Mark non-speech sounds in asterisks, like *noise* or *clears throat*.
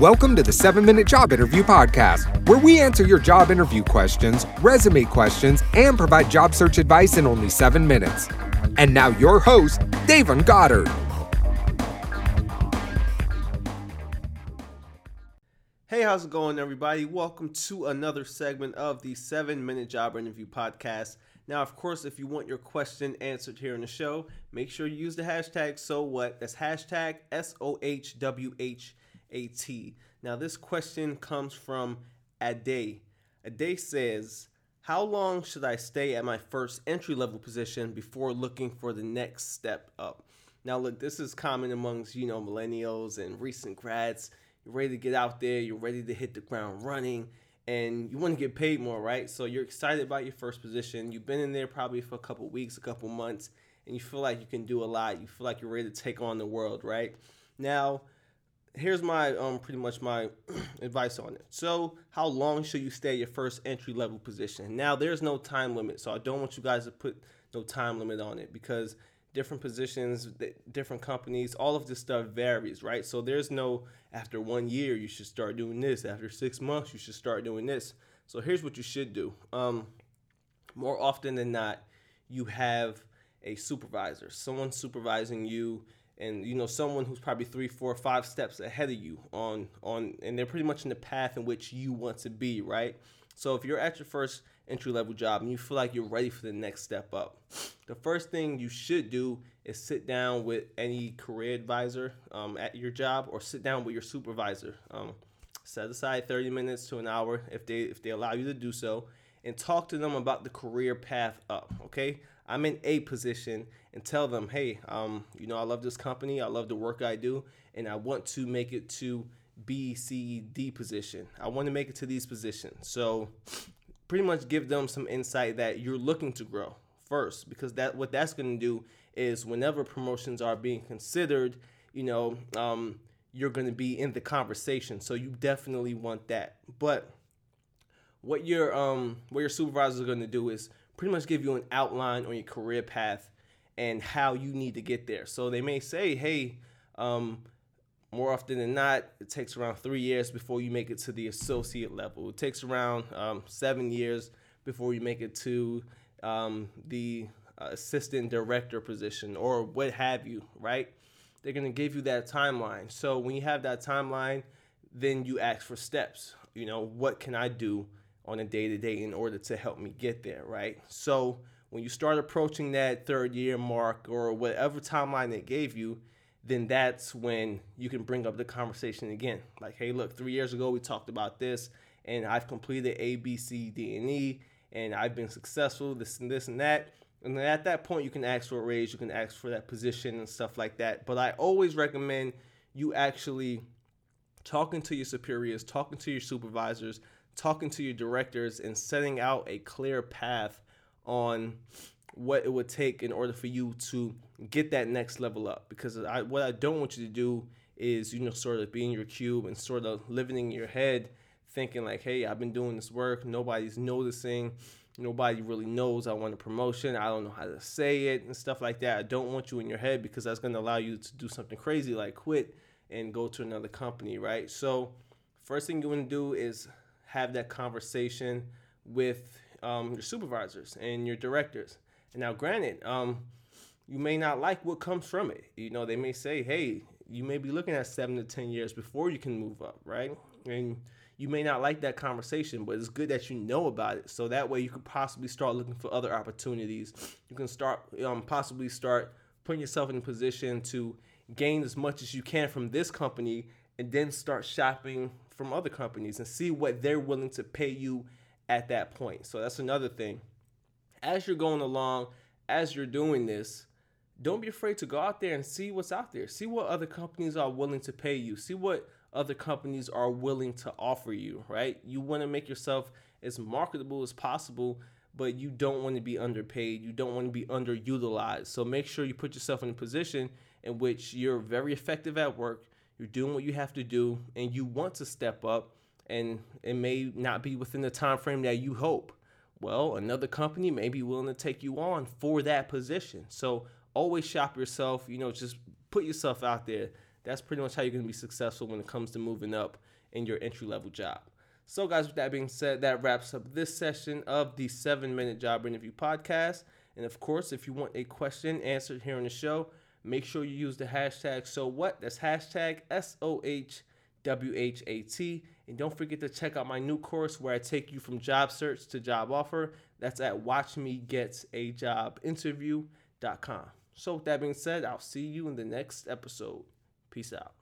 Welcome to the 7 Minute Job Interview Podcast, where we answer your job interview questions, resume questions, and provide job search advice in only 7 minutes. And now, your host, Davon Goddard. Hey, how's it going, everybody? Welcome to another segment of the 7 Minute Job Interview Podcast. Now, of course, if you want your question answered here in the show, make sure you use the hashtag so what. That's hashtag S O H W H A T. Now, this question comes from Ade. Ade says, How long should I stay at my first entry level position before looking for the next step up? Now, look, this is common amongst, you know, millennials and recent grads. You're ready to get out there, you're ready to hit the ground running and you want to get paid more, right? So you're excited about your first position. You've been in there probably for a couple weeks, a couple months, and you feel like you can do a lot. You feel like you're ready to take on the world, right? Now, here's my um pretty much my *clears throat* advice on it. So, how long should you stay at your first entry level position? Now, there's no time limit, so I don't want you guys to put no time limit on it because different positions, different companies, all of this stuff varies, right? So there's no after one year you should start doing this. After six months you should start doing this. So here's what you should do. Um, more often than not, you have a supervisor, someone supervising you, and you know someone who's probably three, four, five steps ahead of you on on, and they're pretty much in the path in which you want to be, right? So if you're at your first entry level job and you feel like you're ready for the next step up, the first thing you should do is sit down with any career advisor um, at your job or sit down with your supervisor. Um, set aside 30 minutes to an hour if they if they allow you to do so and talk to them about the career path up okay i'm in a position and tell them hey um, you know i love this company i love the work i do and i want to make it to b c d position i want to make it to these positions so pretty much give them some insight that you're looking to grow first because that what that's going to do is whenever promotions are being considered, you know, um, you're going to be in the conversation. So you definitely want that. But what your um what your supervisor is going to do is pretty much give you an outline on your career path and how you need to get there. So they may say, hey, um, more often than not, it takes around three years before you make it to the associate level. It takes around um, seven years before you make it to um, the uh, assistant director position or what have you, right? They're going to give you that timeline. So when you have that timeline, then you ask for steps. You know, what can I do on a day to day in order to help me get there, right? So when you start approaching that third year mark or whatever timeline they gave you, then that's when you can bring up the conversation again. Like, hey, look, three years ago we talked about this, and I've completed A, B, C, D, and E, and I've been successful, this and this and that. And then at that point, you can ask for a raise, you can ask for that position and stuff like that. But I always recommend you actually talking to your superiors, talking to your supervisors, talking to your directors, and setting out a clear path on what it would take in order for you to get that next level up. Because I, what I don't want you to do is, you know, sort of be in your cube and sort of living in your head, thinking like, hey, I've been doing this work, nobody's noticing nobody really knows I want a promotion. I don't know how to say it and stuff like that. I don't want you in your head because that's going to allow you to do something crazy like quit and go to another company, right? So, first thing you want to do is have that conversation with um, your supervisors and your directors. And now, granted, um, you may not like what comes from it. You know, they may say, hey, you may be looking at seven to 10 years before you can move up, right? And you may not like that conversation, but it's good that you know about it. So that way you could possibly start looking for other opportunities. You can start um, possibly start putting yourself in a position to gain as much as you can from this company and then start shopping from other companies and see what they're willing to pay you at that point. So that's another thing. As you're going along, as you're doing this, don't be afraid to go out there and see what's out there. See what other companies are willing to pay you. See what other companies are willing to offer you, right? You want to make yourself as marketable as possible, but you don't want to be underpaid. You don't want to be underutilized. So make sure you put yourself in a position in which you're very effective at work, you're doing what you have to do, and you want to step up, and it may not be within the time frame that you hope. Well, another company may be willing to take you on for that position. So always shop yourself, you know, just put yourself out there That's pretty much how you're going to be successful when it comes to moving up in your entry level job. So, guys, with that being said, that wraps up this session of the seven minute job interview podcast. And of course, if you want a question answered here on the show, make sure you use the hashtag so what. That's hashtag S O H W H A T. And don't forget to check out my new course where I take you from job search to job offer. That's at watchmegetsajobinterview.com. So, with that being said, I'll see you in the next episode. Peace out.